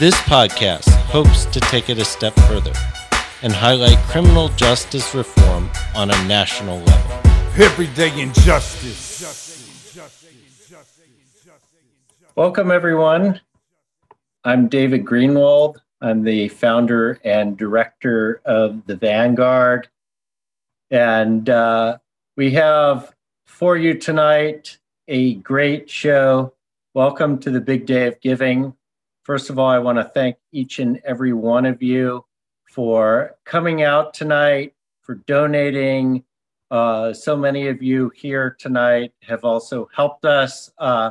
This podcast hopes to take it a step further and highlight criminal justice reform on a national level. Everyday injustice. Welcome, everyone. I'm David Greenwald. I'm the founder and director of the Vanguard. And uh, we have for you tonight a great show. Welcome to the big day of giving. First of all, I want to thank each and every one of you for coming out tonight, for donating. Uh, so many of you here tonight have also helped us uh,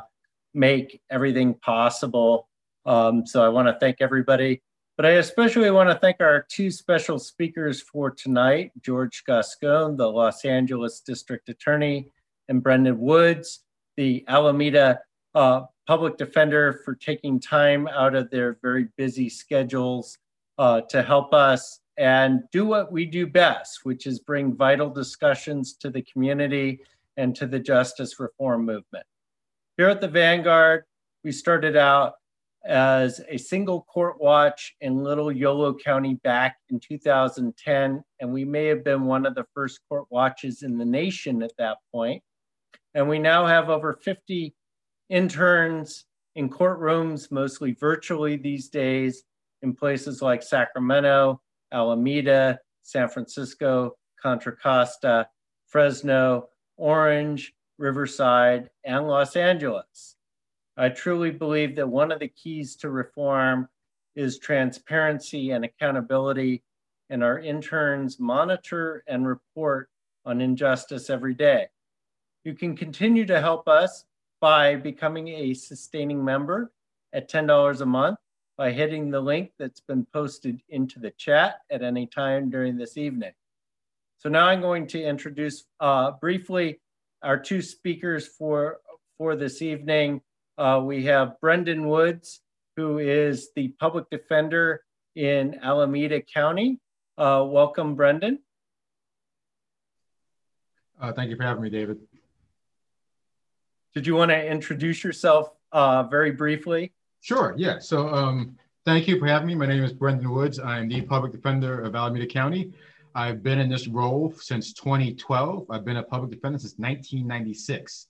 make everything possible. Um, so I want to thank everybody. But I especially want to thank our two special speakers for tonight George Gascon, the Los Angeles District Attorney, and Brendan Woods, the Alameda uh, public defender for taking time out of their very busy schedules uh, to help us and do what we do best, which is bring vital discussions to the community and to the justice reform movement. Here at the Vanguard, we started out as a single court watch in Little Yolo County back in 2010, and we may have been one of the first court watches in the nation at that point. And we now have over 50 interns in courtrooms, mostly virtually these days, in places like Sacramento, Alameda, San Francisco, Contra Costa, Fresno, Orange, Riverside, and Los Angeles. I truly believe that one of the keys to reform is transparency and accountability, and our interns monitor and report on injustice every day. You can continue to help us by becoming a sustaining member at $10 a month by hitting the link that's been posted into the chat at any time during this evening. So now I'm going to introduce uh, briefly our two speakers for, for this evening. Uh, we have Brendan Woods, who is the public defender in Alameda County. Uh, welcome, Brendan. Uh, thank you for having me, David. Did you want to introduce yourself uh, very briefly? Sure, yeah. So um, thank you for having me. My name is Brendan Woods. I'm the public defender of Alameda County. I've been in this role since 2012. I've been a public defender since 1996.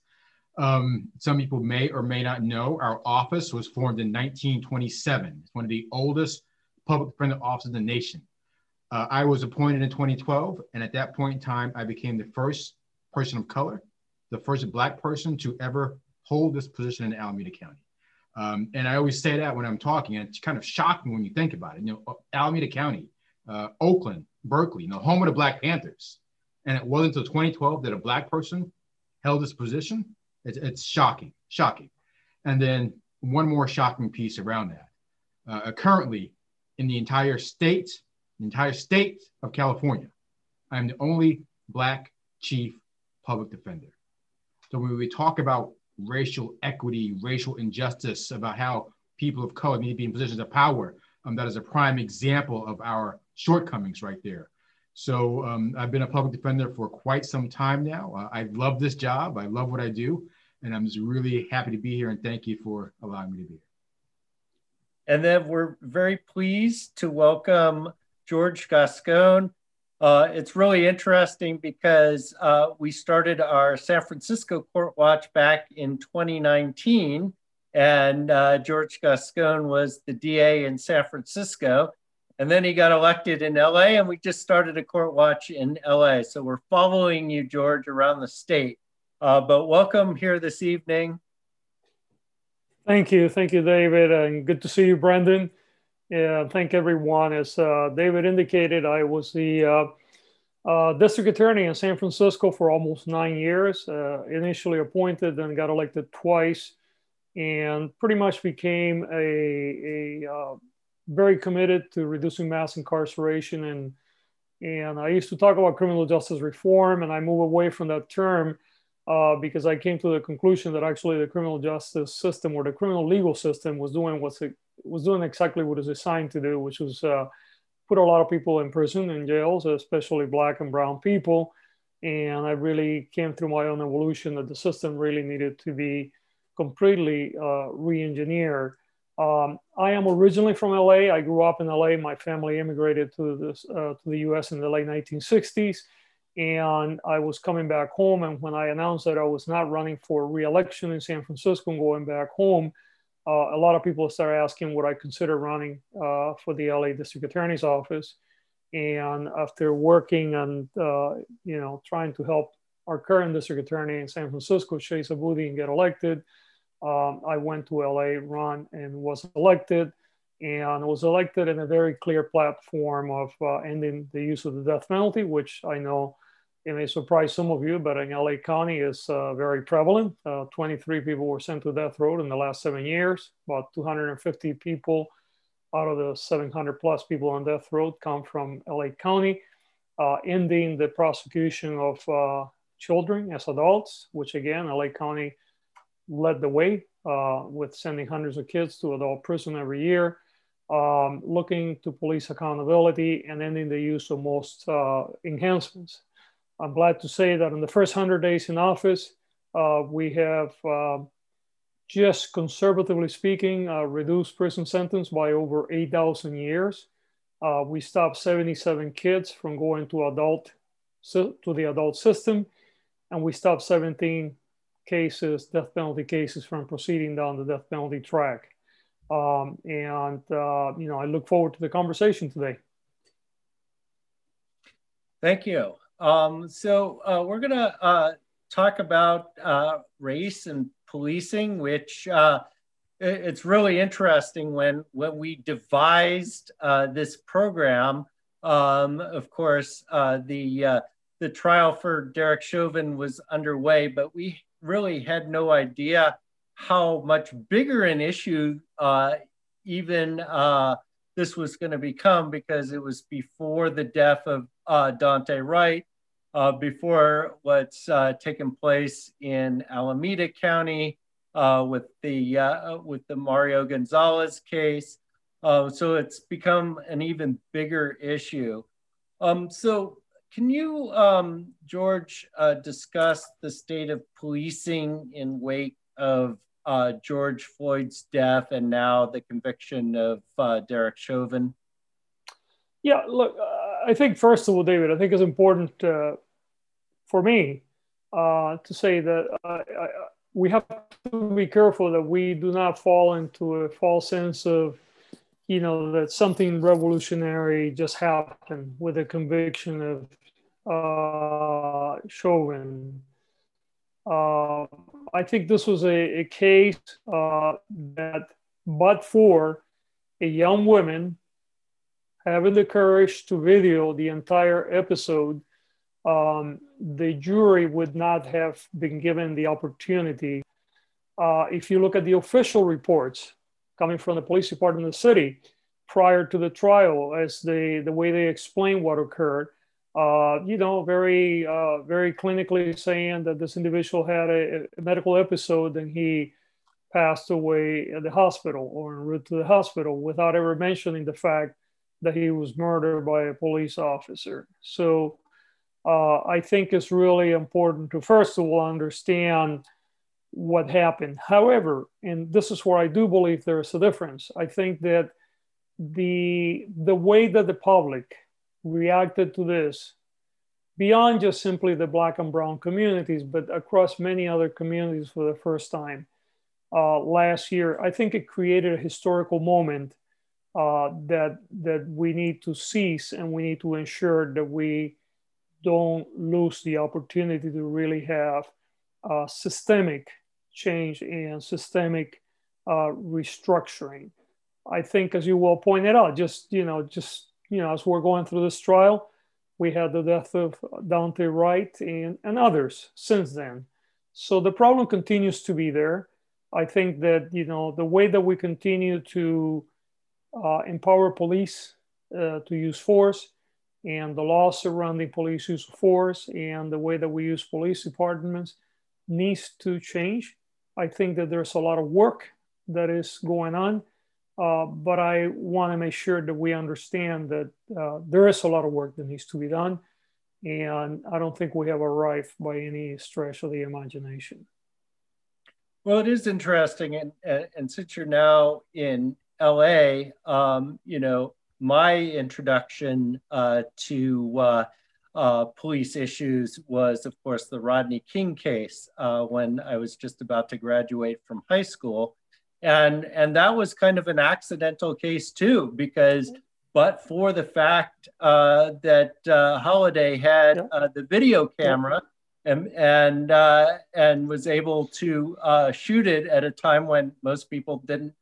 Um, some people may or may not know our office was formed in 1927. It's one of the oldest public defender offices in the nation. Uh, I was appointed in 2012, and at that point in time, I became the first person of color the first black person to ever hold this position in Alameda County. Um, and I always say that when I'm talking, and it's kind of shocking when you think about it. You know, Alameda County, uh, Oakland, Berkeley, you know, home of the Black Panthers. And it wasn't until 2012 that a black person held this position. It's, it's shocking, shocking. And then one more shocking piece around that. Uh, currently, in the entire state, the entire state of California, I'm the only black chief public defender. So when we talk about racial equity, racial injustice, about how people of color need to be in positions of power, um, that is a prime example of our shortcomings right there. So um, I've been a public defender for quite some time now. Uh, I love this job. I love what I do. And I'm just really happy to be here and thank you for allowing me to be here. And then we're very pleased to welcome George Gascon, uh, it's really interesting because uh, we started our San Francisco Court Watch back in 2019, and uh, George Gascon was the DA in San Francisco. And then he got elected in LA, and we just started a court watch in LA. So we're following you, George, around the state. Uh, but welcome here this evening. Thank you. Thank you, David. And good to see you, Brendan. Yeah, thank everyone. As uh, David indicated, I was the uh, uh, district attorney in San Francisco for almost nine years. Uh, initially appointed, then got elected twice, and pretty much became a, a uh, very committed to reducing mass incarceration. And and I used to talk about criminal justice reform, and I moved away from that term uh, because I came to the conclusion that actually the criminal justice system or the criminal legal system was doing what's was doing exactly what it's assigned to do, which was uh, put a lot of people in prison and jails, especially black and brown people. And I really came through my own evolution that the system really needed to be completely uh, re-engineered. Um, I am originally from LA. I grew up in LA. My family immigrated to, this, uh, to the US in the late 1960s and I was coming back home. And when I announced that I was not running for reelection in San Francisco and going back home, a lot of people started asking would I consider running uh, for the LA District Attorney's Office. And after working and uh, you know trying to help our current district attorney in San Francisco, Chesa Boudin, get elected, um, I went to LA, run, and was elected and was elected in a very clear platform of uh, ending the use of the death penalty, which I know it may surprise some of you, but in LA County is uh, very prevalent. Uh, 23 people were sent to death row in the last seven years. About 250 people out of the 700 plus people on death row come from LA County, uh, ending the prosecution of uh, children as adults, which again, LA County led the way uh, with sending hundreds of kids to adult prison every year. Um, looking to police accountability and ending the use of most uh, enhancements I'm glad to say that in the first 100 days in office, uh, we have uh, just conservatively speaking, uh, reduced prison sentence by over 8,000 years. Uh, we stopped 77 kids from going to adult to the adult system, and we stopped 17 cases, death penalty cases, from proceeding down the death penalty track. Um, and uh, you know, I look forward to the conversation today. Thank you. Um, so uh, we're going to uh, talk about uh, race and policing, which uh, it's really interesting when when we devised uh, this program. Um, of course, uh, the the trial for Derek Chauvin was underway, but we really had no idea how much bigger an issue even this was going to become because it was before the death of Daunte Wright, uh, before what's uh, taken place in Alameda County uh, with the uh, with the Mario Gonzalez case. Uh, so it's become an even bigger issue. Um, so can you, um, George, discuss the state of policing in wake of George Floyd's death and now the conviction of Derek Chauvin? Yeah, look, I think first of all, David, I think it's important uh, for me uh, to say that uh, I, we have to be careful that we do not fall into a false sense of, you know, that something revolutionary just happened with the conviction of uh, Chauvin. Uh, I think this was a, a case uh, that, but for a young woman having the courage to video the entire episode, um, the jury would not have been given the opportunity. Uh, if you look at the official reports coming from the police department of the city prior to the trial, as they the way they explain what occurred, uh, you know, very uh, very clinically saying that this individual had a, a medical episode and he passed away at the hospital or en route to the hospital without ever mentioning the fact that he was murdered by a police officer. So uh, I think it's really important to first of all understand what happened. However, and this is where I do believe there is a difference. I think that the the way that the public reacted to this, beyond just simply the black and brown communities, but across many other communities for the first time uh, last year, I think it created a historical moment uh, that that we need to seize and we need to ensure that we don't lose the opportunity to really have uh, systemic change and systemic uh, restructuring. I think, as you well pointed out, just you know, just you know, as we're going through this trial, we had the death of Daunte Wright and, and others since then. So the problem continues to be there. I think that you know the way that we continue to uh, empower police uh, to use force and the laws surrounding police use of force and the way that we use police departments needs to change. I think that there's a lot of work that is going on, uh, but I want to make sure that we understand that uh, there is a lot of work that needs to be done. And I don't think we have arrived by any stretch of the imagination. Well, it is interesting. And, and since you're now in LA, um, you know, my introduction uh, to uh, uh, police issues was, of course, the Rodney King case uh, when I was just about to graduate from high school. And, and that was kind of an accidental case, too, because but for the fact uh, that uh, Holliday had the video camera and, and, and was able to shoot it at a time when most people didn't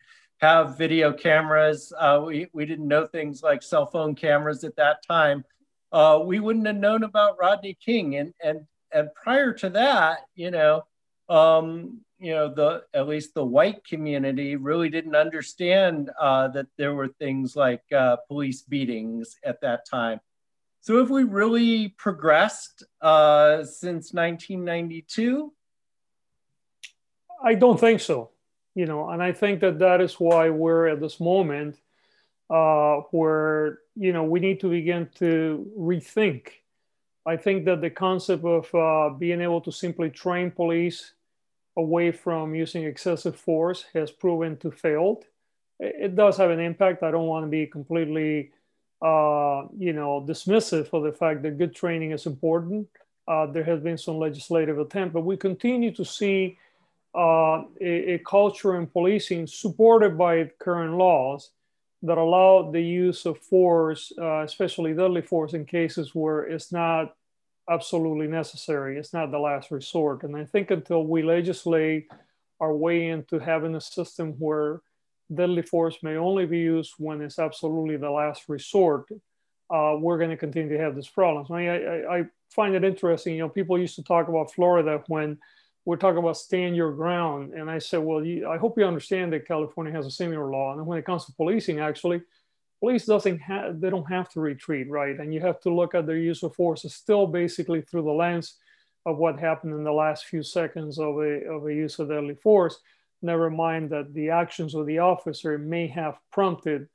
have video cameras. Uh, we, we didn't know things like cell phone cameras at that time. Uh, we wouldn't have known about Rodney King. And, and, and prior to that, you know, um, you know, the at least the white community really didn't understand uh, that there were things like uh, police beatings at that time. So have we really progressed uh, since 1992? I don't think so you know and i think that that is why we're at this moment uh, where you know we need to begin to rethink. I think that the concept of uh, being able to simply train police away from using excessive force has proven to fail it does have an impact. I don't want to be completely uh, you know dismissive of the fact that good training is important. Uh, there has been some legislative attempt but we continue to see uh, a, a, culture in policing supported by current laws that allow the use of force, uh, especially deadly force, in cases where it's not absolutely necessary. It's not the last resort. And I think until we legislate our way into having a system where deadly force may only be used when it's absolutely the last resort, uh, we're going to continue to have these problems. I, mean, I, I find it interesting. You know, people used to talk about Florida when we're talking about stand your ground. And I said, well, you, I hope you understand that California has a similar law. And when it comes to policing, actually, police doesn't have, they don't have to retreat, right? And you have to look at their use of force still basically through the lens of what happened in the last few seconds of a, of a use of deadly force. Never mind that the actions of the officer may have prompted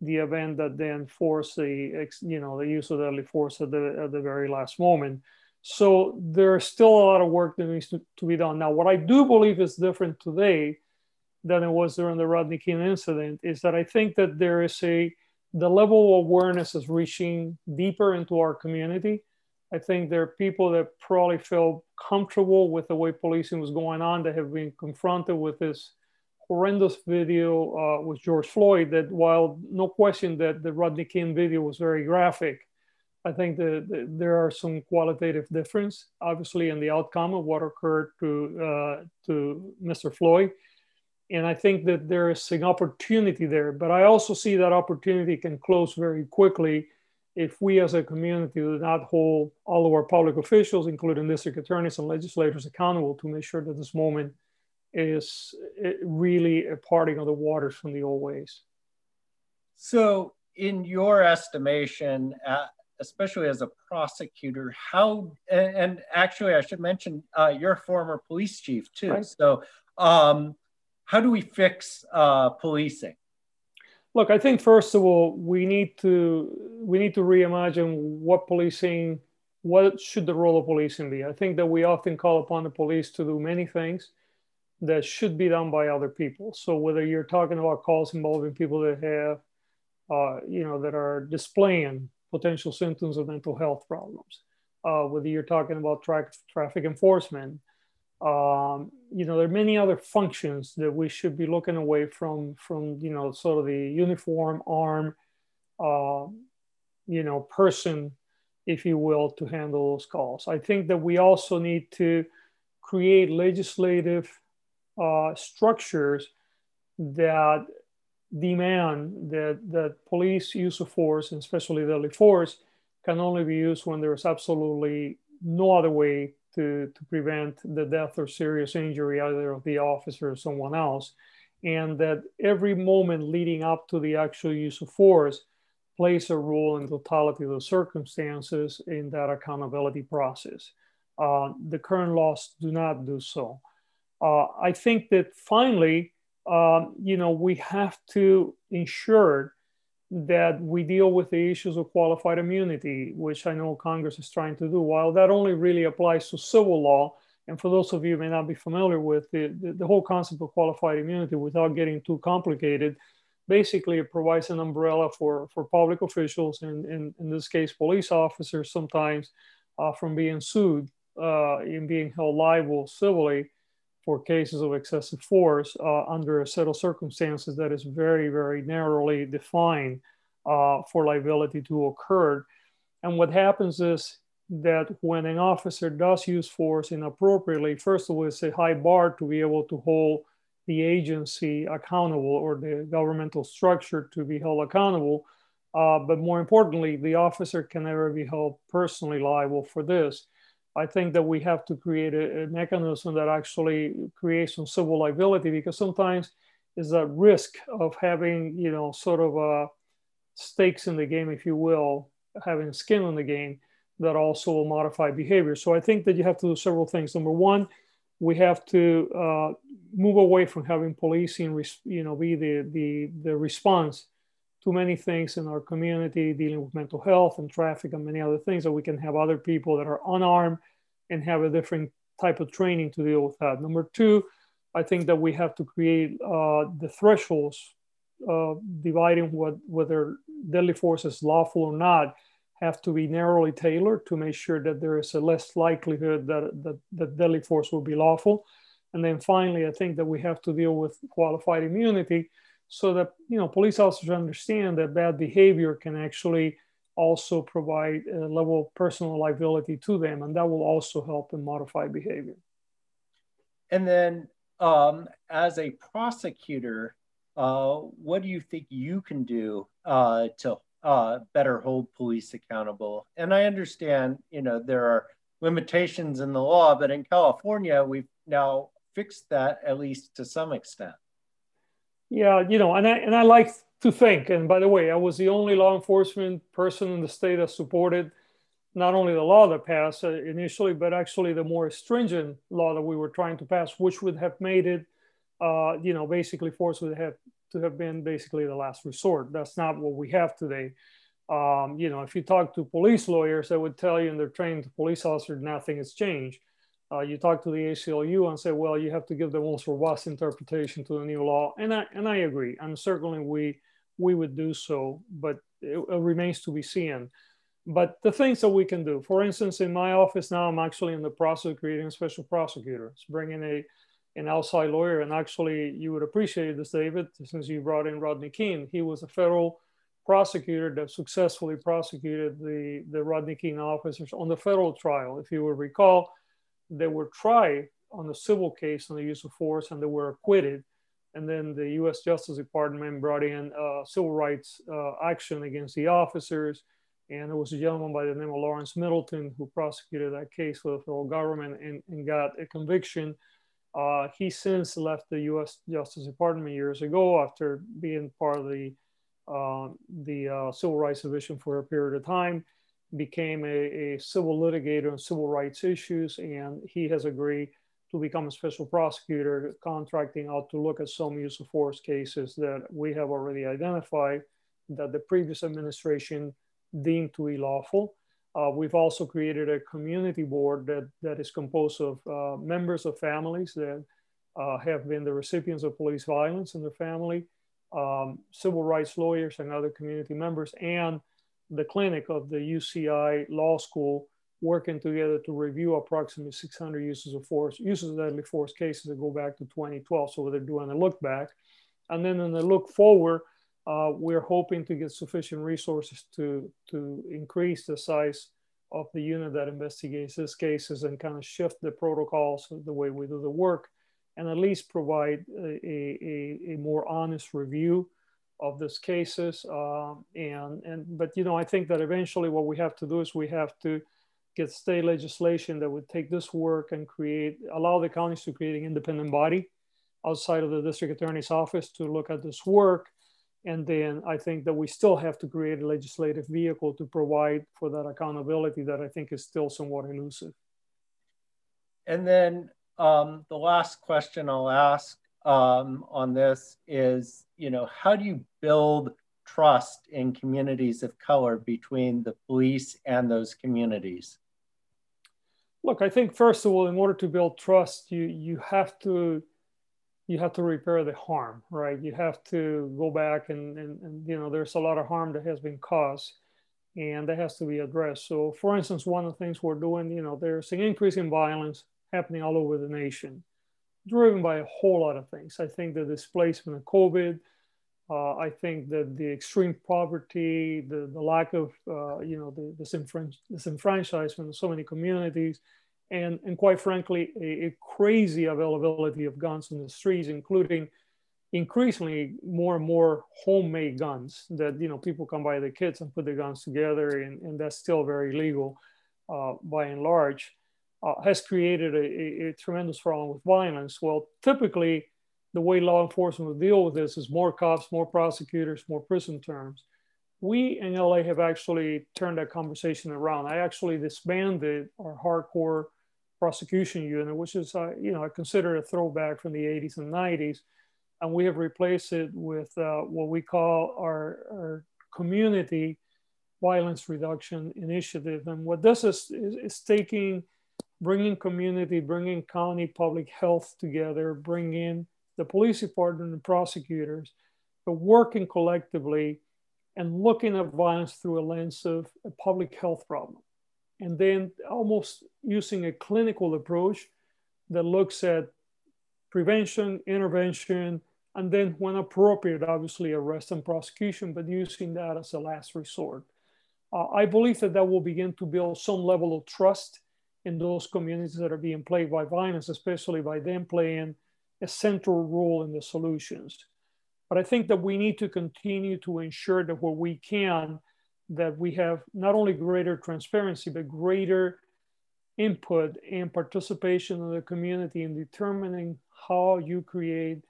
the event that then forced the, you know, the use of deadly force at the, at the very last moment. So there's still a lot of work that needs to, to be done. Now, what I do believe is different today than it was during the Rodney King incident is that I think that there is a the level of awareness is reaching deeper into our community. I think there are people that probably feel comfortable with the way policing was going on that have been confronted with this horrendous video uh, with George Floyd. That while no question that the Rodney King video was very graphic, I think that the, there are some qualitative difference, obviously, in the outcome of what occurred to uh, to Mr. Floyd, and I think that there is an opportunity there. But I also see that opportunity can close very quickly if we, as a community, do not hold all of our public officials, including district attorneys and legislators, accountable to make sure that this moment is really a parting of the waters from the old ways. So, in your estimation, uh, especially as a prosecutor, how, and, and actually, I should mention, uh, you're a former police chief too. Right. So, um, how do we fix uh, policing? Look, I think first of all, we need to we need to reimagine what policing, what should the role of policing be. I think that we often call upon the police to do many things that should be done by other people. So whether you're talking about calls involving people that have, uh, you know, that are displaying potential symptoms of mental health problems. Uh, whether you're talking about tra- traffic enforcement, um, you know, there are many other functions that we should be looking away from, from you know, sort of the uniform arm, uh, you know, person, if you will, to handle those calls. I think that we also need to create legislative uh, structures that demand that, that police use of force, and especially deadly force, can only be used when there's absolutely no other way to, to prevent the death or serious injury either of the officer or someone else. And that every moment leading up to the actual use of force plays a role in the totality of the circumstances in that accountability process. Uh, the current laws do not do so. Uh, I think that finally, uh, you know, we have to ensure that we deal with the issues of qualified immunity, which I know Congress is trying to do. While that only really applies to civil law, and for those of you who may not be familiar with the, the, the whole concept of qualified immunity without getting too complicated, basically it provides an umbrella for, for public officials, and in, in this case, police officers sometimes, uh, from being sued uh, and being held liable civilly for cases of excessive force uh, under a set of circumstances that is very, very narrowly defined uh, for liability to occur. And what happens is that when an officer does use force inappropriately, first of all, it's a high bar to be able to hold the agency accountable or the governmental structure to be held accountable. Uh, but more importantly, the officer can never be held personally liable for this. I think that we have to create a, a mechanism that actually creates some civil liability because sometimes is a risk of having, you know, sort of uh, stakes in the game, if you will, having skin in the game that also will modify behavior. So I think that you have to do several things. Number one, we have to uh, move away from having policing, you know, be the, the, the response to many things in our community, dealing with mental health and traffic and many other things that we can have other people that are unarmed and have a different type of training to deal with that. Number two, I think that we have to create uh, the thresholds uh, dividing what, whether deadly force is lawful or not have to be narrowly tailored to make sure that there is a less likelihood that, that, that deadly force will be lawful. And then finally, I think that we have to deal with qualified immunity so that you know police officers understand that bad behavior can actually also provide a level of personal liability to them, and that will also help in modify behavior. And then, um, as a prosecutor, uh, what do you think you can do uh, to uh, better hold police accountable? And I understand, you know, there are limitations in the law, but in California, we've now fixed that at least to some extent. Yeah, you know, and I and I like to think. And by the way, I was the only law enforcement person in the state that supported not only the law that passed uh, initially, but actually the more stringent law that we were trying to pass, which would have made it, uh, you know, basically force would have to have been basically the last resort. That's not what we have today. Um, you know, if you talk to police lawyers, they would tell you and they're trained police officers, nothing has changed. Uh, you talk to the ACLU and say, well, you have to give the most robust interpretation to the new law, and I and I agree, and certainly we we would do so, but it, it remains to be seen. But the things that we can do, for instance, in my office now, I'm actually in the process of creating a special prosecutor. It's bringing a an outside lawyer, and actually, you would appreciate this, David, since you brought in Rodney King. He was a federal prosecutor that successfully prosecuted the, the Rodney King officers on the federal trial. If you will recall, they were tried on a civil case on the use of force and they were acquitted. And then the US Justice Department brought in civil rights uh, action against the officers. And there was a gentleman by the name of Lawrence Middleton who prosecuted that case for the federal government and, and got a conviction. Uh, he since left the U.S. Justice Department years ago after being part of the uh, the uh, Civil Rights Division for a period of time became a, a civil litigator on civil rights issues, and he has agreed to become a special prosecutor, contracting out to look at some use of force cases that we have already identified that the previous administration deemed to be lawful. Uh, we've also created a community board that, that is composed of uh, members of families that uh, have been the recipients of police violence in their family, um, civil rights lawyers and other community members, and the clinic of the UCI Law School working together to review approximately 600 uses of force, uses of deadly force cases that go back to 2012. So they're doing a look back. And then in the look forward, uh, we're hoping to get sufficient resources to, to increase the size of the unit that investigates these cases and kind of shift the protocols, the way we do the work, and at least provide a, a, a more honest review of these cases. Uh, and, and, but, you know, I think that eventually what we have to do is we have to get state legislation that would take this work and create, allow the counties to create an independent body outside of the district attorney's office to look at this work and then I think that we still have to create a legislative vehicle to provide for that accountability that I think is still somewhat elusive. And then um, the last question I'll ask um, on this is, you know, how do you build trust in communities of color between the police and those communities? Look, I think first of all, in order to build trust, you you have to you have to repair the harm, right? You have to go back and, and, and, you know, there's a lot of harm that has been caused and that has to be addressed. So, for instance, one of the things we're doing, you know, there's an increase in violence happening all over the nation, driven by a whole lot of things. I think the displacement of COVID, uh, I think that the extreme poverty, the, the lack of, uh, you know, the, disenfranchisement of so many communities, and, and quite frankly, a, a, crazy availability of guns in the streets, including increasingly more and more homemade guns that you know people come by the kits and put the guns together, and, and that's still very legal uh, by and large, uh, has created a, a, tremendous problem with violence. Well, typically, the way law enforcement will deal with this is more cops, more prosecutors, more prison terms we in LA have actually turned that conversation around. I actually disbanded our hardcore prosecution unit, which is, uh, you know, I consider a throwback from the 80s and 90s. And we have replaced it with uh, what we call our, our, community violence reduction initiative. And what this is, is, is taking, bringing community, bringing county public health together, bringing the police department and prosecutors, but working collectively and looking at violence through a lens of a public health problem and then almost using a clinical approach that looks at prevention, intervention, and then when appropriate, obviously arrest and prosecution, but using that as a last resort. Uh, I believe that that will begin to build some level of trust in those communities that are being plagued by violence, especially by them playing a central role in the solutions. But I think that we need to continue to ensure that where we can, that we have not only greater transparency, but greater input and participation of the community in determining how you create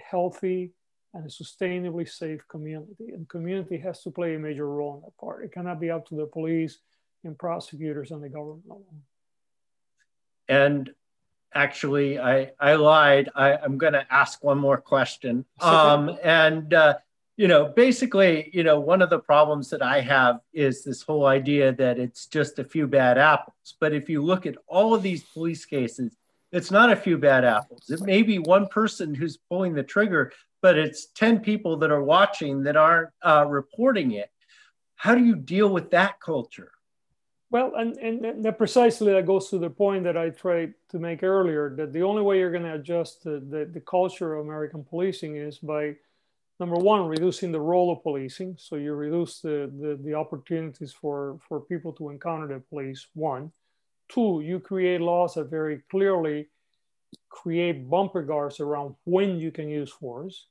a healthy and sustainably safe community. And community has to play a major role in that part. It cannot be up to the police and prosecutors and the government alone. And actually, I, I lied. I, am going to ask one more question. Um, and uh, you know, basically, you know, one of the problems that I have is this whole idea that it's just a few bad apples. But if you look at all of these police cases, it's not a few bad apples. It may be one person who's pulling the trigger, but it's 10 people that are watching that aren't uh, reporting it. How do you deal with that culture? Well, and, and that precisely that goes to the point that I tried to make earlier that the only way you're going to adjust the, the, the culture of American policing is by number one, reducing the role of policing. So you reduce the, the, the, opportunities for, for people to encounter the police, one. Two, you create laws that very clearly create bumper guards around when you can use force.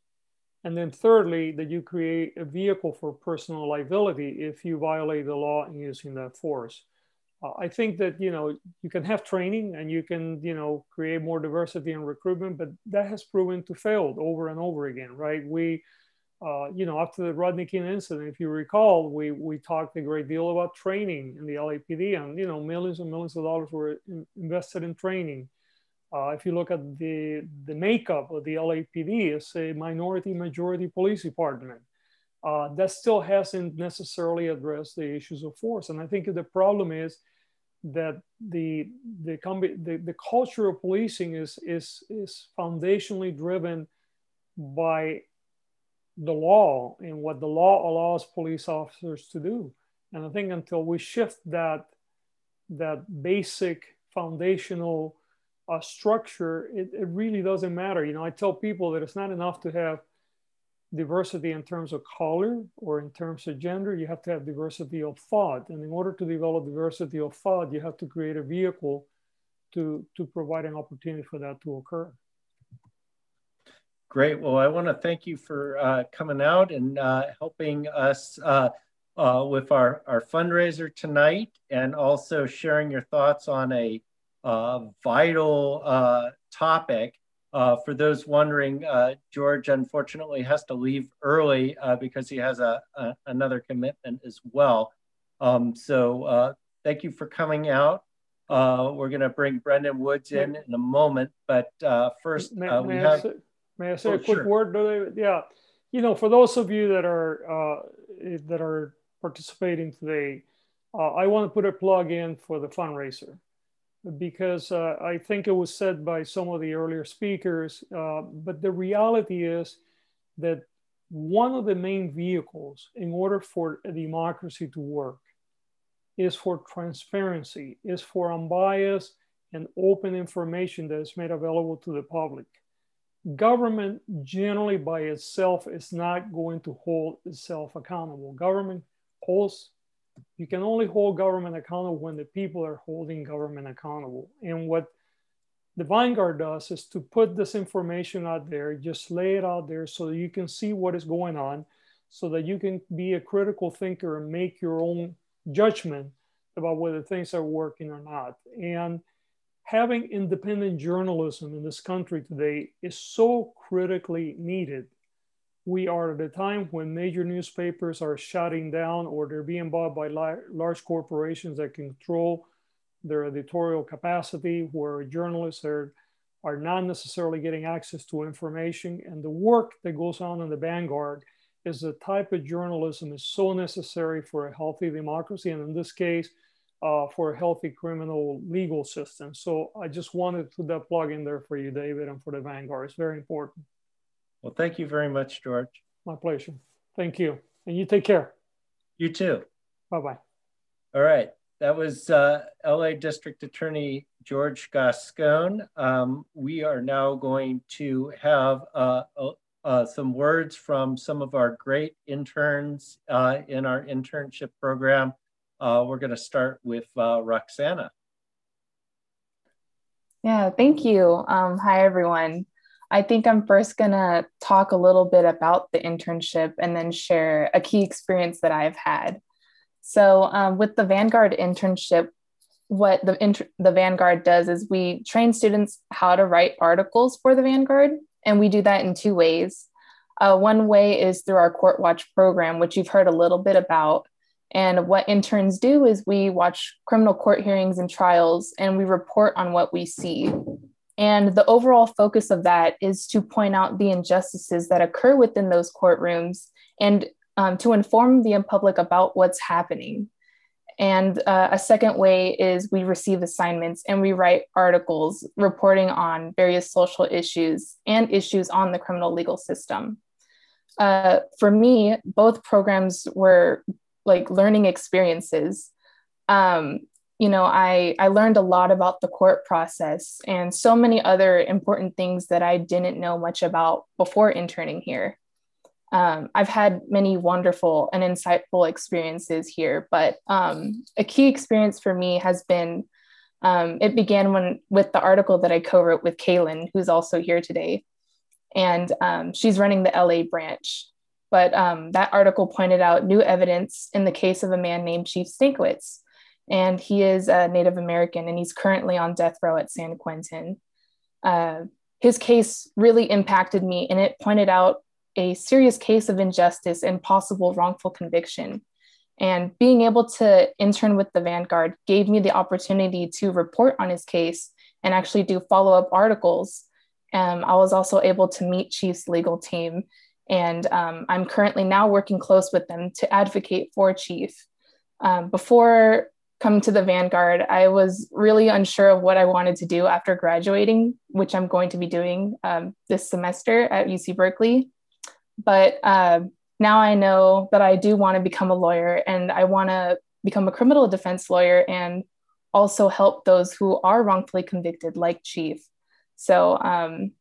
And then thirdly, that you create a vehicle for personal liability if you violate the law in using that force. Uh, I think that, you know, you can have training and you can, you know, create more diversity in recruitment, but that has proven to fail over and over again, right? We, uh, you know, after the Rodney King incident, if you recall, we, we talked a great deal about training in the LAPD and, you know, millions and millions of dollars were in, invested in training. Uh, if you look at the, the makeup of the LAPD, it's a minority majority police department. Uh, that still hasn't necessarily addressed the issues of force. And I think the problem is that the, the, the, the culture of policing is, is, is foundationally driven by the law and what the law allows police officers to do. And I think until we shift that, that basic foundational uh, structure, it, it really doesn't matter. You know, I tell people that it's not enough to have diversity in terms of color or in terms of gender, you have to have diversity of thought. And in order to develop diversity of thought, you have to create a vehicle to, to provide an opportunity for that to occur. Great. Well, I want to thank you for uh, coming out and uh, helping us uh, uh with our, our fundraiser tonight and also sharing your thoughts on a uh, vital uh, for those wondering, George unfortunately has to leave early because he has a, a, another commitment as well. Um, so thank you for coming out. Uh, we're going to bring Brendan Woods in in a moment, but uh, first may, uh, we may have. I say, may I say oh, a quick sure. word? Yeah, you know, for those of you that are uh, that are participating today, uh, I want to put a plug in for the fundraiser because uh, I think it was said by some of the earlier speakers, but the reality is that one of the main vehicles in order for a democracy to work is for transparency, is for unbiased and open information that is made available to the public. Government generally by itself is not going to hold itself accountable. Government holds, you can only hold government accountable when the people are holding government accountable. And what the Vanguard does is to put this information out there, just lay it out there so you can see what is going on, so that you can be a critical thinker and make your own judgment about whether things are working or not. And having independent journalism in this country today is so critically needed. We are at a time when major newspapers are shutting down or they're being bought by large corporations that control their editorial capacity, where journalists are, are not necessarily getting access to information. And the work that goes on in the vanguard is the type of journalism is so necessary for a healthy democracy, and in this case, uh, for a healthy criminal legal system. So I just wanted to put that plug in there for you, David, and for the Vanguard. It's very important. Well, thank you very much, George. My pleasure. Thank you. And you take care. You too. Bye bye. All right. That was uh, LA District Attorney George Gascon. Um, we are now going to have uh, uh, some words from some of our great interns uh, in our internship program. Uh, we're going to start with uh, Roxana. Yeah, thank you. Um, hi, everyone. I think I'm first going to talk a little bit about the internship and then share a key experience that I've had. So, um, with the Vanguard internship, what the, inter- the Vanguard does is we train students how to write articles for the Vanguard and we do that in two ways. Uh, one way is through our Court Watch program, which you've heard a little bit about. And what interns do is we watch criminal court hearings and trials and we report on what we see. And the overall focus of that is to point out the injustices that occur within those courtrooms and um, to inform the public about what's happening. And uh, a second way is we receive assignments and we write articles reporting on various social issues and issues on the criminal legal system. Uh, for me, both programs were like learning experiences. Um, you know, I, I learned a lot about the court process and so many other important things that I didn't know much about before interning here. Um, I've had many wonderful and insightful experiences here, but um, a key experience for me has been um, it began when with the article that I co-wrote with Kaylin, who's also here today, and um, she's running the LA branch. But um, that article pointed out new evidence in the case of a man named Chief Stinkewitz, and he is a Native American, and he's currently on death row at San Quentin. Uh, his case really impacted me, and it pointed out a serious case of injustice and possible wrongful conviction. And being able to intern with the Vanguard gave me the opportunity to report on his case and actually do follow up articles. Um, I was also able to meet Chief's legal team, and um, I'm currently now working close with them to advocate for Chief. Um, before coming to the Vanguard, I was really unsure of what I wanted to do after graduating, which I'm going to be doing um, this semester at UC Berkeley but uh, now I know that I do want to become a lawyer and I want to become a criminal defense lawyer and also help those who are wrongfully convicted, like Chief. So um,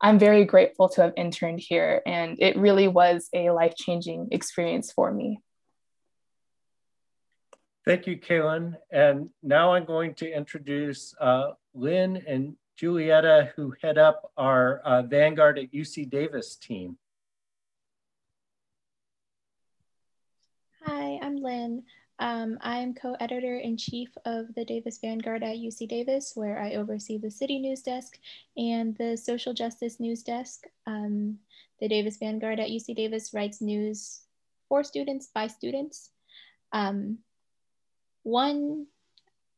I'm very grateful to have interned here, and it really was a life changing experience for me. Thank you, Kaylin. And now I'm going to introduce uh, Lynn and Julietta, who head up our uh, Vanguard at UC Davis team. Hi, I'm Lynn. Um, I'm co-editor in chief of the Davis Vanguard at UC Davis, where I oversee the city news desk and the social justice news desk. Um, the Davis Vanguard at UC Davis writes news for students by students. Um, one,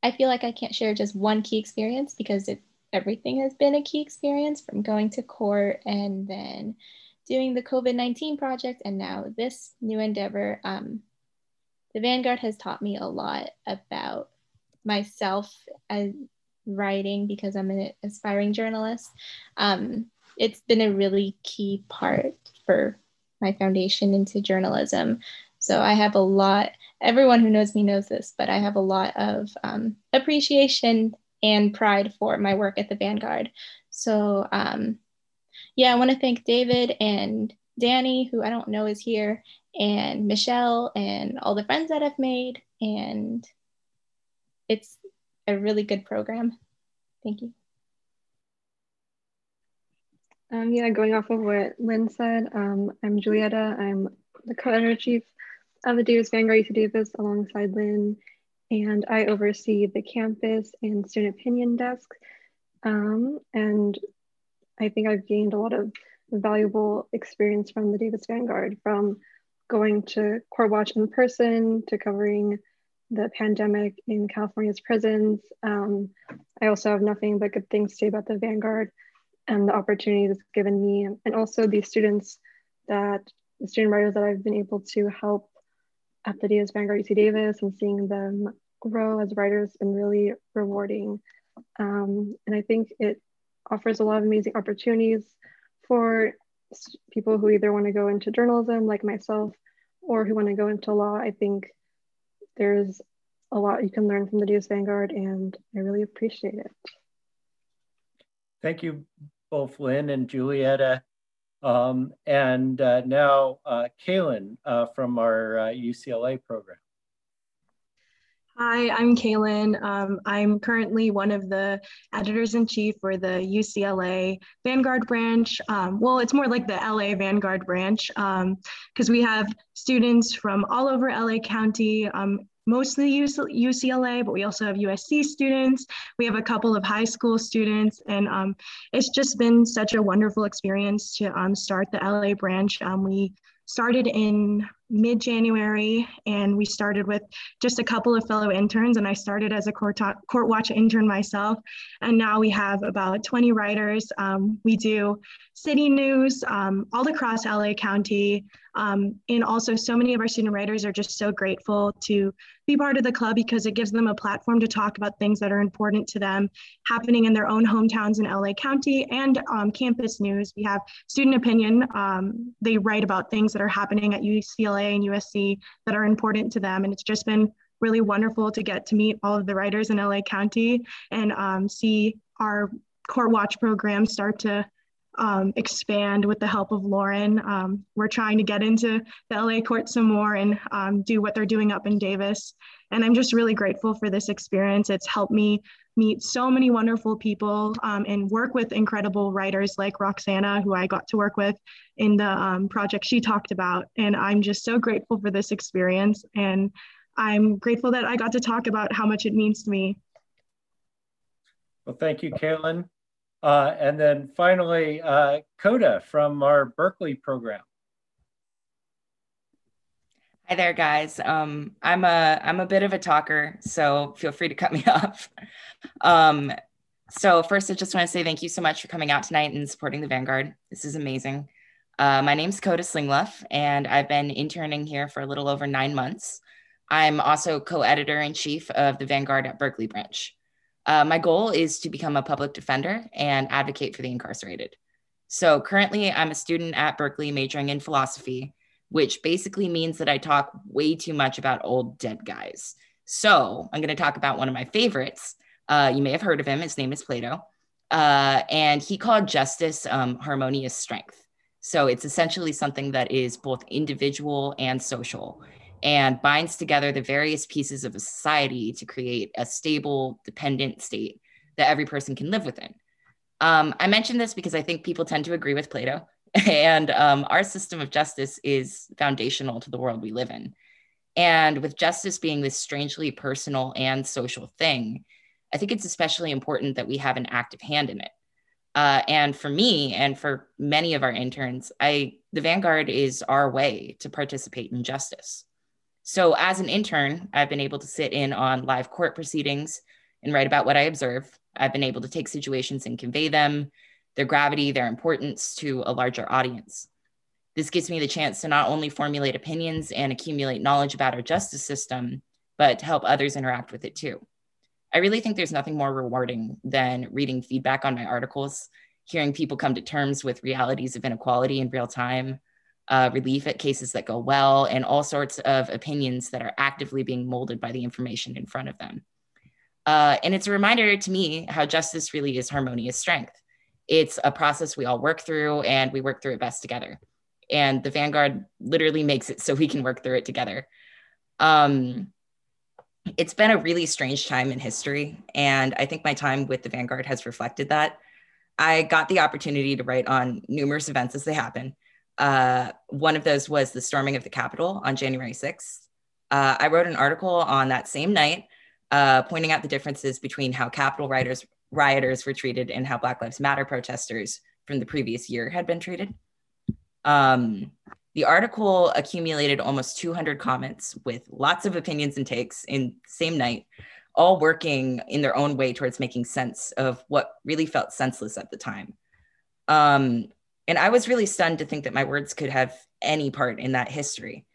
I feel like I can't share just one key experience because it, everything has been a key experience from going to court and then doing the COVID 19 project and now this new endeavor. Um, the Vanguard has taught me a lot about myself as writing because I'm an aspiring journalist. Um, it's been a really key part for my foundation into journalism. So I have a lot, everyone who knows me knows this, but I have a lot of um, appreciation and pride for my work at the Vanguard. So um, yeah, I want to thank David and Danny, who I don't know is here, and Michelle, and all the friends that I've made. And it's a really good program. Thank you. Um, yeah, going off of what Lynn said, um, I'm Julietta. I'm the co-editor chief of the Davis Vanguard UC Davis alongside Lynn, and I oversee the campus and student opinion desk. Um, and I think I've gained a lot of valuable experience from the Davis Vanguard, from going to Court Watch in person to covering the pandemic in California's prisons. Um, I also have nothing but good things to say about the Vanguard and the opportunities it's given me, and also the students that the student writers that I've been able to help at the Davis Vanguard UC Davis and seeing them grow as writers has been really rewarding. Um, and I think it offers a lot of amazing opportunities for people who either want to go into journalism like myself or who want to go into law. I think there's a lot you can learn from the Davis Vanguard and I really appreciate it. Thank you both Lynn and Julietta. Um, and uh, now, uh, Kaylin uh, from our UCLA uh, program. Hi, I'm Kaylin. Um, I'm currently one of the editors in chief for the UCLA Vanguard branch. Um, well, it's more like the LA Vanguard branch because um, we have students from all over LA County, um, mostly UCLA, but we also have USC students. We have a couple of high school students, and um, it's just been such a wonderful experience to um, start the LA branch. Um, we started in mid January, and we started with just a couple of fellow interns. And I started as a court, court watch intern myself. And now we have about 20 writers. Um, we do city news um, all across LA County. Um, and also, so many of our student writers are just so grateful to be part of the club because it gives them a platform to talk about things that are important to them happening in their own hometowns in LA County and um, campus news. We have student opinion. Um, they write about things that are happening at UCLA and USC that are important to them. And it's just been really wonderful to get to meet all of the writers in LA County and um, see our Court Watch program start to um, expand with the help of Lauren. Um, we're trying to get into the LA court some more and um, do what they're doing up in Davis. And I'm just really grateful for this experience. It's helped me meet so many wonderful people um, and work with incredible writers like Roxana, who I got to work with in the um, project she talked about. And I'm just so grateful for this experience. And I'm grateful that I got to talk about how much it means to me. Well, thank you, Kaylin. Uh, and then finally, uh, Coda from our Berkeley program. Hi there, guys. Um, I'm a I'm a bit of a talker, so feel free to cut me off. Um, so first, I just want to say thank you so much for coming out tonight and supporting the Vanguard. This is amazing. Uh, my name's Coda Slingluff, and I've been interning here for a little over nine months. I'm also co-editor in chief of the Vanguard at Berkeley branch. Uh, my goal is to become a public defender and advocate for the incarcerated. So currently, I'm a student at Berkeley majoring in philosophy, which basically means that I talk way too much about old dead guys. So I'm going to talk about one of my favorites. Uh, you may have heard of him. His name is Plato. Uh, and he called justice um, harmonious strength. So it's essentially something that is both individual and social and binds together the various pieces of a society to create a stable, dependent state that every person can live within. Um, I mention this because I think people tend to agree with Plato, and um, our system of justice is foundational to the world we live in. And with justice being this strangely personal and social thing, I think it's especially important that we have an active hand in it. Uh, and for me and for many of our interns, I the Vanguard is our way to participate in justice. So as an intern, I've been able to sit in on live court proceedings and write about what I observe. I've been able to take situations and convey them, their gravity, their importance to a larger audience. This gives me the chance to not only formulate opinions and accumulate knowledge about our justice system, but to help others interact with it too. I really think there's nothing more rewarding than reading feedback on my articles, hearing people come to terms with realities of inequality in real time, uh, relief at cases that go well, and all sorts of opinions that are actively being molded by the information in front of them. Uh, and it's a reminder to me how justice really is harmonious strength. It's a process we all work through, and we work through it best together. And the Vanguard literally makes it so we can work through it together. Um, it's been a really strange time in history. And I think my time with the Vanguard has reflected that. I got the opportunity to write on numerous events as they happen. Uh, one of those was the storming of the Capitol on January 6th. Uh, I wrote an article on that same night, uh, pointing out the differences between how Capitol rioters, rioters were treated and how Black Lives Matter protesters from the previous year had been treated. Um, the article accumulated almost 200 comments with lots of opinions and takes in same night, all working in their own way towards making sense of what really felt senseless at the time. Um, and I was really stunned to think that my words could have any part in that history.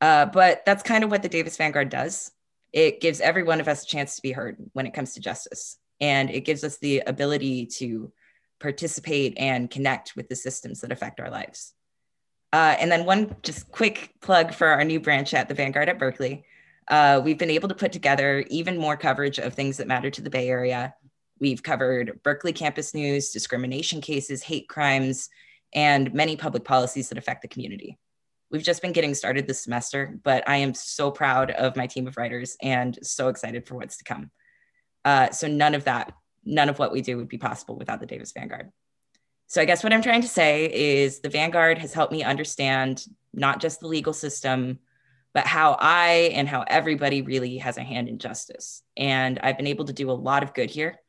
Uh, but that's kind of what the Davis Vanguard does. It gives every one of us a chance to be heard when it comes to justice. And it gives us the ability to participate and connect with the systems that affect our lives. Uh, and then one just quick plug for our new branch at the Vanguard at Berkeley. Uh, we've been able to put together even more coverage of things that matter to the Bay Area. We've covered Berkeley campus news, discrimination cases, hate crimes, and many public policies that affect the community. We've just been getting started this semester, but I am so proud of my team of writers and so excited for what's to come. Uh, so none of that, none of what we do would be possible without the Davis Vanguard. So I guess what I'm trying to say is the Vanguard has helped me understand not just the legal system, but how I and how everybody really has a hand in justice. And I've been able to do a lot of good here,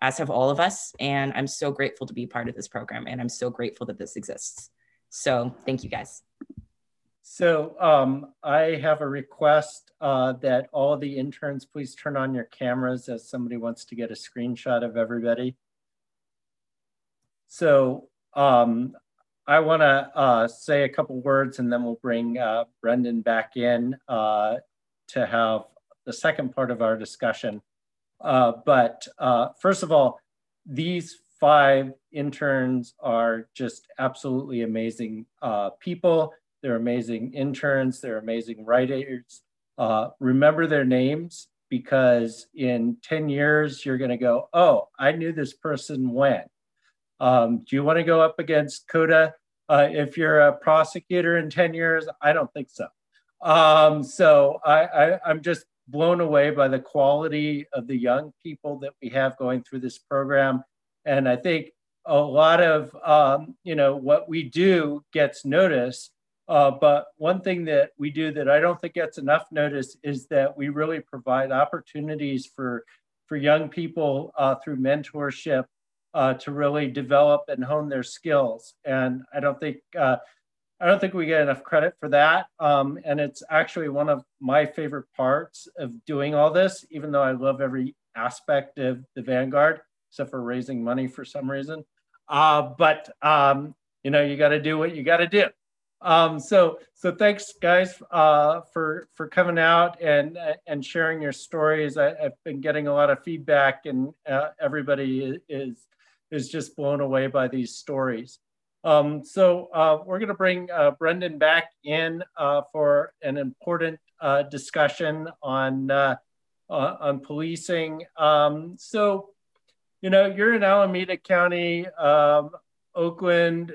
as have all of us. And I'm so grateful to be part of this program. And I'm so grateful that this exists. So thank you guys. So um, I have a request uh, that all the interns please turn on your cameras as somebody wants to get a screenshot of everybody. So um, I want to uh, say a couple words and then we'll bring uh, Brendan back in uh, to have the second part of our discussion. Uh, but uh, first of all, these five interns are just absolutely amazing uh, people. They're amazing interns. They're amazing writers. remember their names because in 10 years, you're going to go, oh, I knew this person when. Um, do you want to go up against Coda uh, if you're a prosecutor in 10 years? I don't think so. Um, so I, I, am just blown away by the quality of the young people that we have going through this program. And I think a lot of, um, you know, what we do gets noticed. Uh, but one thing that we do that I don't think gets enough notice is that we really provide opportunities for, for young people uh, through mentorship uh, to really develop and hone their skills. And I don't think uh, I don't think we get enough credit for that. Um, and it's actually one of my favorite parts of doing all this, even though I love every aspect of the Vanguard, except for raising money for some reason. Uh, but um, you know, you got to do what you got to do. Um, so, so thanks guys uh, for for coming out and and sharing your stories. I, have been getting a lot of feedback, and uh, everybody is is just blown away by these stories. Um, so uh, we're going to bring uh, Brendan back in uh, for an important uh, discussion on uh, uh, on policing. Um, so you know, you're in Alameda County, um, Oakland,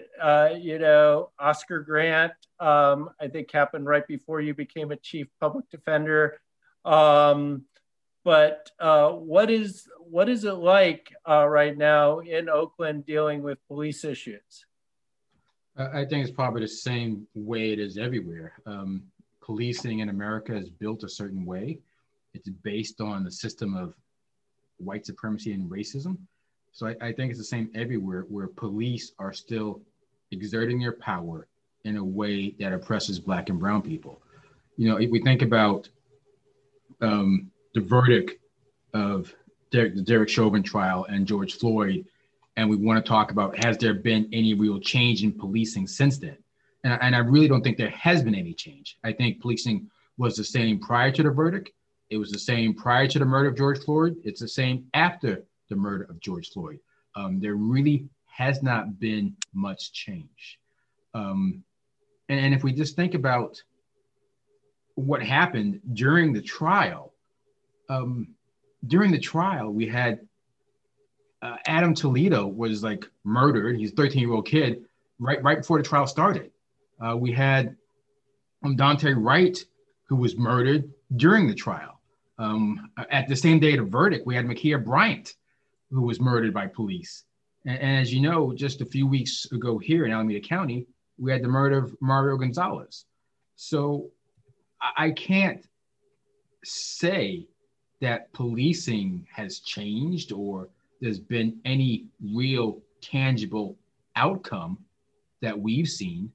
you know, Oscar Grant, um, I think happened right before you became a chief public defender. Um, but what is what is it like right now in Oakland dealing with police issues? I think it's probably the same way it is everywhere. Um, policing in America is built a certain way. It's based on the system of white supremacy and racism. So I, I think it's the same everywhere where police are still exerting their power in a way that oppresses black and brown people. You know, if we think about um, the verdict of Derek, the Derek Chauvin trial and George Floyd, and we want to talk about has there been any real change in policing since then? And, and I really don't think there has been any change. I think policing was the same prior to the verdict. It was the same prior to the murder of George Floyd. It's the same after the murder of George Floyd. Um, there really has not been much change. Um, and, and if we just think about what happened during the trial, um, during the trial, we had uh, Adam Toledo was like murdered. He's a 13 year old kid right right before the trial started. Uh, we had um, Daunte Wright, who was murdered during the trial. Um, at the same day of the verdict, we had Ma'Khia Bryant, who was murdered by police. And, and, as you know, just a few weeks ago here in Alameda County, we had the murder of Mario Gonzalez. So I, I can't say that policing has changed or there's been any real tangible outcome that we've seen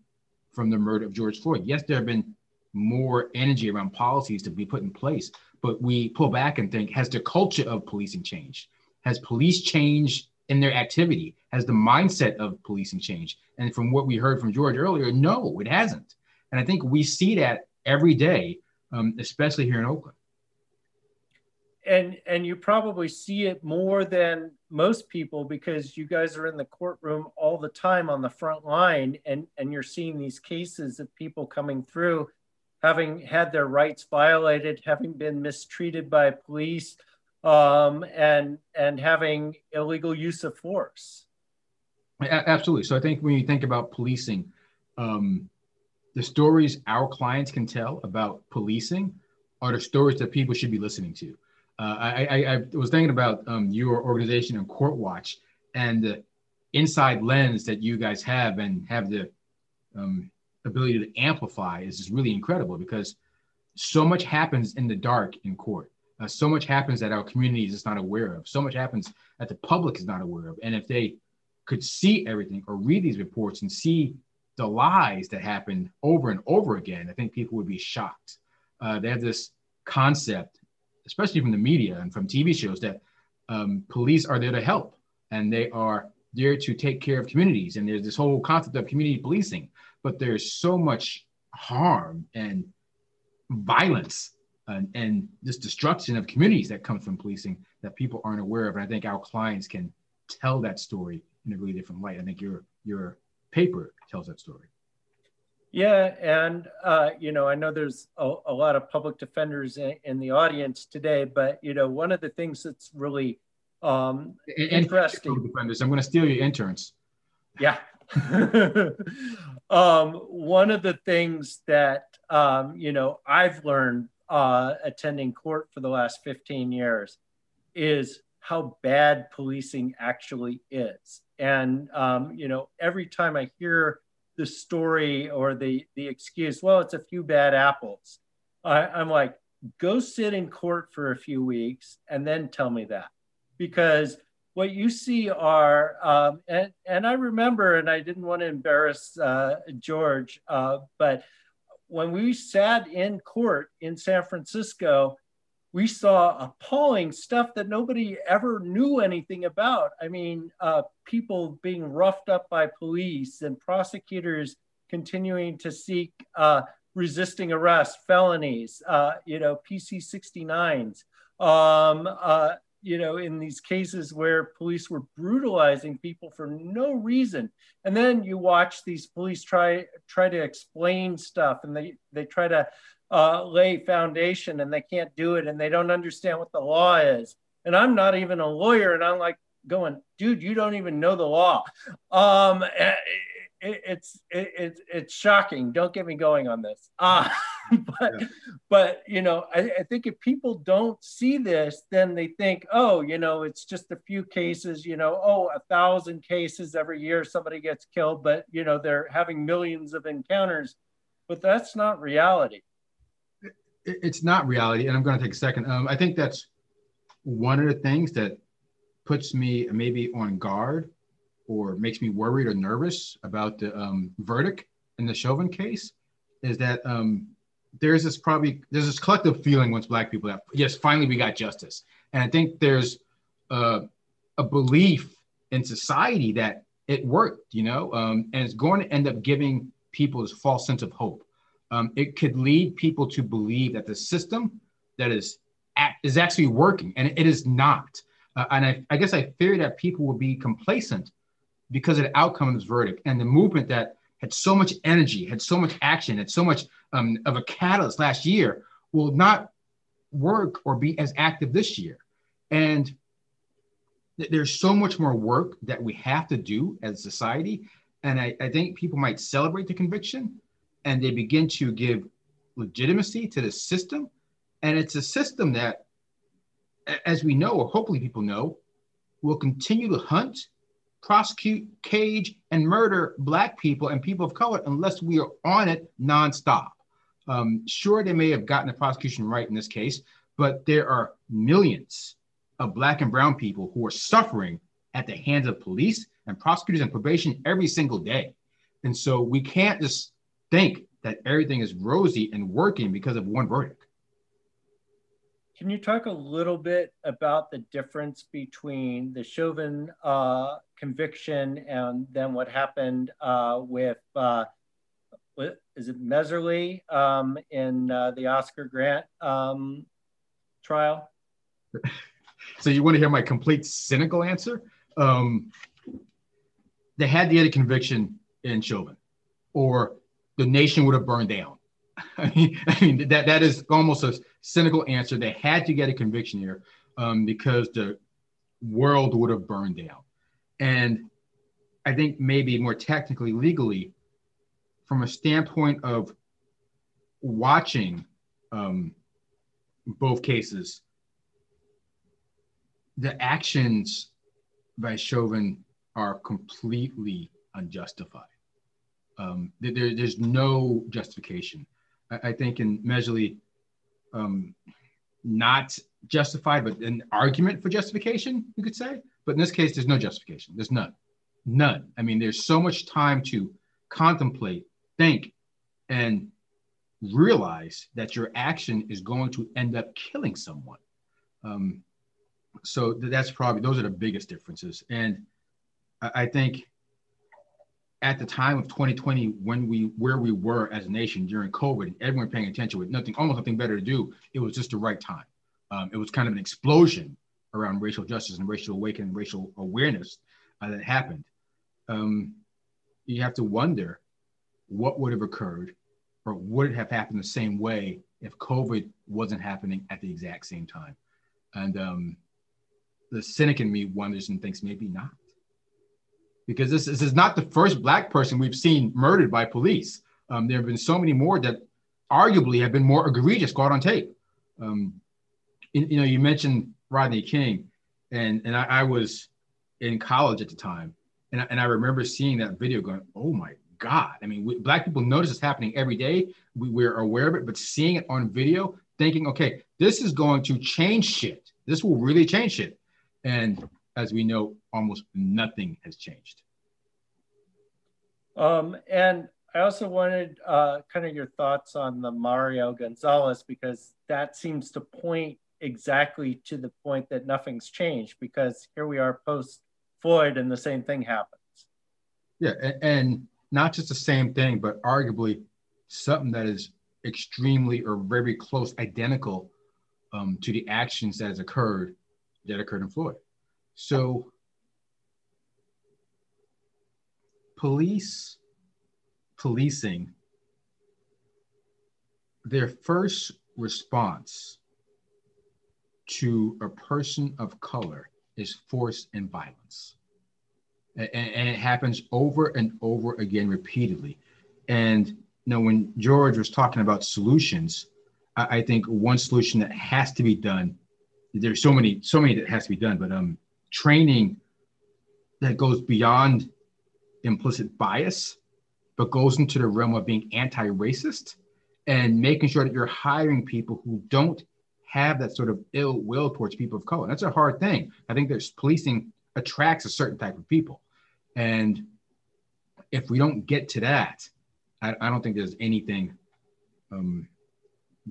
from the murder of George Floyd. Yes, there have been more energy around policies to be put in place, but we pull back and think has the culture of policing changed? Has police changed in their activity? Has the mindset of policing changed? And from what we heard from George earlier, no, it hasn't. And I think we see that every day, um, especially here in Oakland and and you probably see it more than most people because you guys are in the courtroom all the time on the front line and and you're seeing these cases of people coming through having had their rights violated having been mistreated by police um, and and having illegal use of force. Absolutely. So i think when you think about policing um, the stories our clients can tell about policing are the stories that people should be listening to uh, I, I, I, was thinking about um, your organization and Court Watch and the inside lens that you guys have and have the um, ability to amplify is just really incredible because so much happens in the dark in court. Uh, so much happens that our community is just not aware of. So much happens that the public is not aware of. And if they could see everything or read these reports and see the lies that happen over and over again, I think people would be shocked. Uh, they have this concept especially from the media and from TV shows, that um, police are there to help and they are there to take care of communities. And there's this whole concept of community policing, but there's so much harm and violence and, and this destruction of communities that comes from policing that people aren't aware of. And I think our clients can tell that story in a really different light. I think your your paper tells that story. Yeah, and uh, you know, I know there's a, a lot of public defenders in, in, the audience today, but you know, one of the things that's really um, interesting. Defenders, I'm going to steal your interns. Yeah. um, one of the things that um, you know I've learned uh, attending court for the last 15 years is how bad policing actually is, and um, you know, every time I hear the story or the the excuse well it's a few bad apples. I, i'm like go sit in court for a few weeks and then tell me that. Because what you see are um, and, and i remember and i didn't want to embarrass uh, george uh, but when we sat in court in san francisco we saw appalling stuff that nobody ever knew anything about. I mean, uh, people being roughed up by police and prosecutors continuing to seek uh, resisting arrest, felonies, uh, you know, PC 69s, um, uh, you know, in these cases where police were brutalizing people for no reason. And then you watch these police try try to explain stuff and they, they try to uh, lay foundation and they can't do it and they don't understand what the law is. And I'm not even a lawyer. And I'm like, going, dude, you don't even know the law. Um, it, it, it's it, it's shocking. Don't get me going on this. Uh, but yeah. but you know, I, I think if people don't see this, then they think, oh, you know, it's just a few cases. You know, oh, a thousand cases every year somebody gets killed, but you know they're having millions of encounters. But that's not reality. It's not reality, and I'm going to take a second. Um, I think that's one of the things that puts me maybe on guard or makes me worried or nervous about the um, verdict in the Chauvin case is that um, there's this probably there's this collective feeling once black people have yes finally we got justice. And i think there's a belief in society that it worked you know? Um, and it's going to end up giving people this false sense of hope um, it could lead people to believe that the system that is is actually working, and it is not. Uh, and I, I guess I fear that people will be complacent because of the outcome of this verdict and the movement that had so much energy, had so much action, had so much um, of a catalyst last year will not work or be as active this year. And th- there's so much more work that we have to do as society. And I, I think people might celebrate the conviction and they begin to give legitimacy to the system and it's a system that, as we know, or hopefully people know, will continue to hunt, prosecute, cage, and murder Black people and people of color unless we are on it nonstop. Um, sure, they may have gotten the prosecution right in this case, but there are millions of Black and Brown people who are suffering at the hands of police and prosecutors and probation every single day. And so we can't just think that everything is rosy and working because of one verdict. Can you talk a little bit about the difference between the Chauvin uh, conviction and then what happened uh, with, uh, is it Mehserle um, in uh, the Oscar Grant um, trial? So you want to hear my complete cynical answer? Um, they had the other conviction in Chauvin, or the nation would have burned down. I mean, I mean that that is almost a cynical answer. They had to get a conviction here um, because the world would have burned down. And I think maybe more technically, legally, from a standpoint of watching um, both cases, the actions by Chauvin are completely unjustified. Um, there, there's no justification. I, I think in Mehserle, um, not justified, but an argument for justification, you could say. But in this case, there's no justification. There's none. None. I mean, there's so much time to contemplate, think, and realize that your action is going to end up killing someone. Um, so that's probably those are the biggest differences. And I, I think at the time of 2020 when we where we were as a nation during covid everyone paying attention with nothing almost nothing better to do it was just the right time. Um, it was kind of an explosion around racial justice and racial awakening racial awareness uh, that happened. Um, you have to wonder what would have occurred or would it have happened the same way if covid wasn't happening at the exact same time? And um, the cynic in me wonders and thinks maybe not because this, this is not the first black person we've seen murdered by police. Um, there have been so many more that arguably have been more egregious caught on tape. Um, in, you know, you mentioned Rodney King, and and I, I, was in college at the time, and I, and I remember seeing that video, going, "Oh my God!" I mean, we, black people notice it's happening every day. We, we're aware of it, but seeing it on video, thinking, "Okay, this is going to change shit. This will really change shit," and as we know, almost nothing has changed. Um, and I also wanted uh, kind of your thoughts on the Mario Gonzalez because that seems to point exactly to the point that nothing's changed because here we are post Floyd and the same thing happens. Yeah, and, and not just the same thing, but arguably something that is extremely or very close identical um, to the actions that has occurred that occurred in Floyd. So police policing their first response to a person of color is force and violence. And, and it happens over and over again repeatedly. And you know, when George was talking about solutions, I, I think one solution that has to be done, there's so many, so many that has to be done, but um, training that goes beyond implicit bias, but goes into the realm of being anti-racist and making sure that you're hiring people who don't have that sort of ill will towards people of color. That's a hard thing. I think there's policing attracts a certain type of people. And if we don't get to that, I, I don't think there's anything um,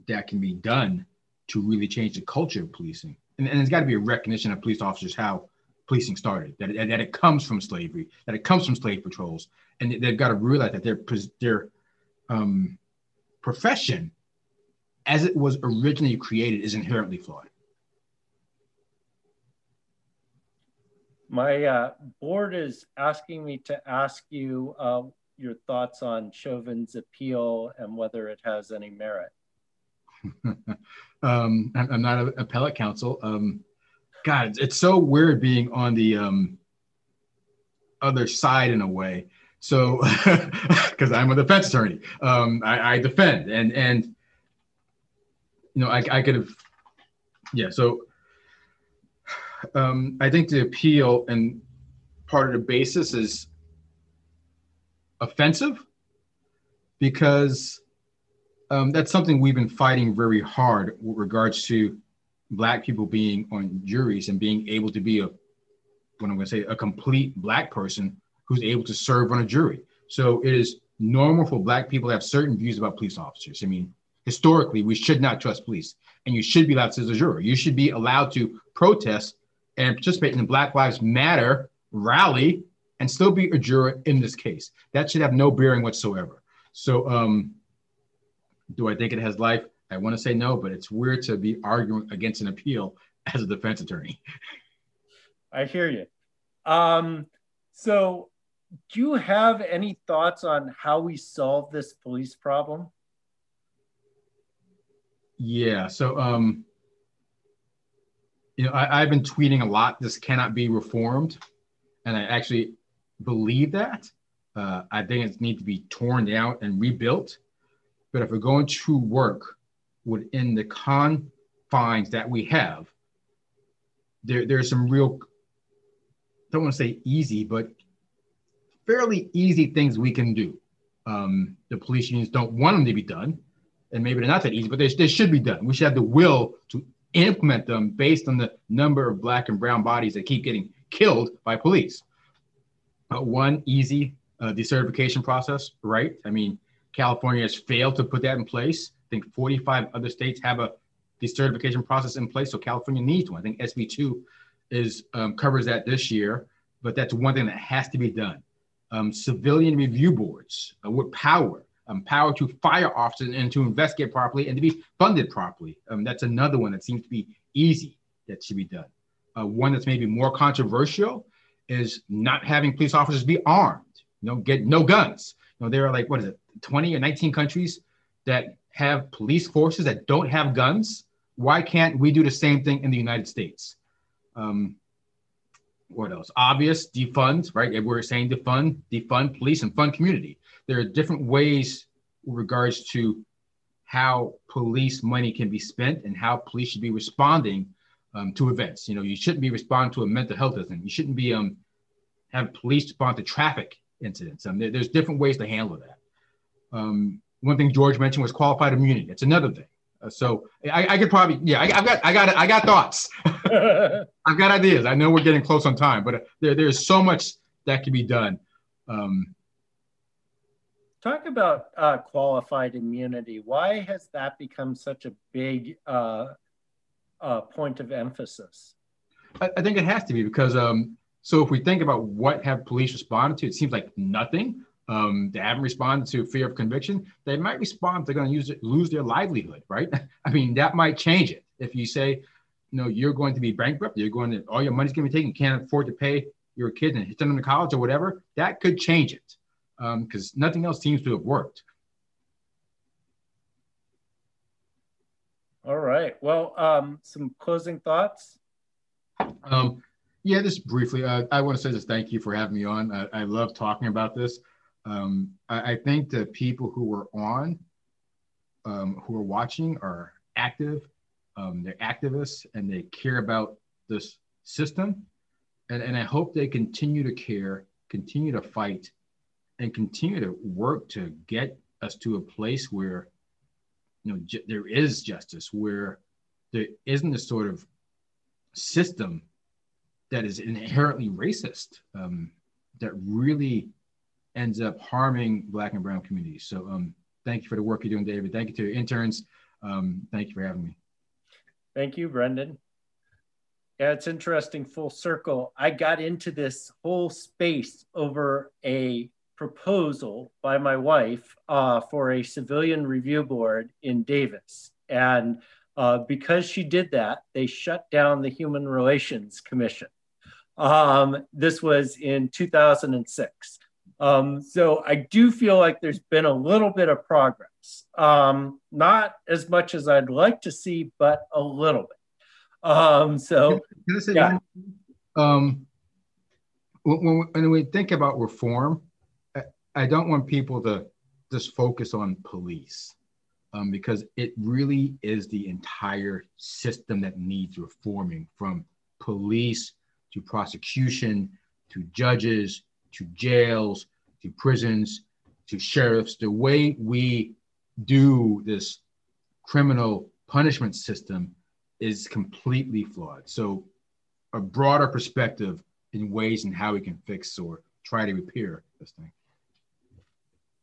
that can be done to really change the culture of policing. And, and there's got to be a recognition of police officers how policing started, that, that it comes from slavery, that it comes from slave patrols. And they've got to realize that their, their um, profession, as it was originally created, is inherently flawed. My uh, board is asking me to ask you uh, your thoughts on Chauvin's appeal and whether it has any merit. um, I'm not an appellate counsel. Um, God, it's so weird being on the um, other side in a way. So, because I'm a defense attorney, um, I, I, defend, and and you know, I, I could have, yeah. So, um, I think the appeal and part of the basis is offensive because um, that's something we've been fighting very hard with regards to black people being on juries and being able to be a what I'm going to say a complete black person who's able to serve on a jury. So it is normal for black people to have certain views about police officers. I mean, historically, we should not trust police, and you should be allowed to as a juror. You should be allowed to protest and participate in the Black Lives Matter rally and still be a juror in this case. That should have no bearing whatsoever. So, um, do I think it has life? I want to say no, but it's weird to be arguing against an appeal as a defense attorney. I hear you. Um, so, do you have any thoughts on how we solve this police problem? Yeah. So, um, you know, I, I've been tweeting a lot. This cannot be reformed, and I actually believe that. Uh, I think it needs to be torn down and rebuilt. But if we're going to work within the confines that we have, there, there's some real, don't want to say easy, but fairly easy things we can do. Um, the police unions don't want them to be done, and maybe they're not that easy, but they, they should be done. We should have the will to implement them based on the number of black and brown bodies that keep getting killed by police. Uh, one easy uh, decertification process, right? I mean, California has failed to put that in place. I think 45 other states have a decertification process in place, so California needs one. I think SB2 is um, covers that this year, but that's one thing that has to be done. Um, civilian review boards uh, with power, um, power to fire officers and to investigate properly and to be funded properly. Um, that's another one that seems to be easy that should be done. Uh, one that's maybe more controversial is not having police officers be armed. You know, get no guns. You know, there are like what is it, 20 or 19 countries that have police forces that don't have guns. Why can't we do the same thing in the United States? Um, what else? Obvious, defund, right? We're saying defund, defund police and fund community. There are different ways with regards to how police money can be spent and how police should be responding um, to events. You know, you shouldn't be responding to a mental health incident. You shouldn't be um, have police respond to traffic incidents. Um, there, there's different ways to handle that. Um, one thing George mentioned was qualified immunity. That's another thing. Uh, so I, I, could probably, yeah, I, have got, I got, I got thoughts. I've got ideas. I know we're getting close on time, but there, there's so much that can be done. Um, Talk about uh, qualified immunity. Why has that become such a big uh, uh, point of emphasis? I, I, think it has to be because um, so if we think about what have police responded to, it seems like nothing. Um, they haven't responded to fear of conviction. They might respond. They're going to use it, lose their livelihood, right? I mean, that might change it. If you say, you know, you're going to be bankrupt, you're going to all your money's going to be taken, you can't afford to pay your kids and send them to college or whatever, that could change it because um, nothing else seems to have worked. All right. Well, um, some closing thoughts. Um, Yeah, just briefly, uh, I want to say just thank you for having me on. I, I love talking about this. Um, I, I, think the people who are on, um, who are watching, are active. Um, they're activists and they care about this system. And, and I hope they continue to care, continue to fight, and continue to work to get us to a place where you know there is justice, where there isn't a sort of system that is inherently racist um, that really ends up harming black and brown communities. So um, thank you for the work you're doing david. Thank you to your interns. Um, thank you for having me. Thank you brendan. Yeah it's interesting full circle. I got into this whole space over a proposal by my wife uh, for a civilian review board in davis. And uh, because she did that, they shut down the Human Relations Commission. Um, this was in 2006. Um, so I do feel like there's been a little bit of progress. Um, not as much as I'd like to see, but a little bit. Um, so, yeah. Um, when, when, we think about reform, I, I don't want people to just focus on police um, because it really is the entire system that needs reforming from police to prosecution to judges to jails to prisons to sheriffs. The way we do this criminal punishment system is completely flawed. So, a broader perspective in ways and how we can fix or try to repair this thing.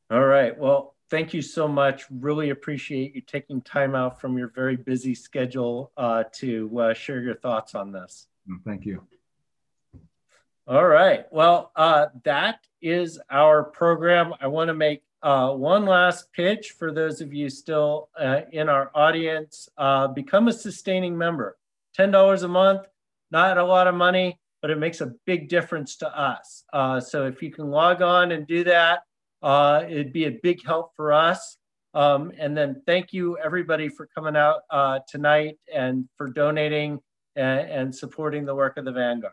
All right. Well, thank you so much. Really appreciate you taking time out from your very busy schedule uh, to uh, share your thoughts on this. Thank you. All right. Well, uh, that is our program. I want to make uh, one last pitch for those of you still uh, in our audience. Uh, become a sustaining member. $10 a month, not a lot of money, but it makes a big difference to us. so if you can log on and do that, uh, it'd be a big help for us. Um, and then thank you everybody for coming out uh, tonight and for donating and, and supporting the work of the Vanguard.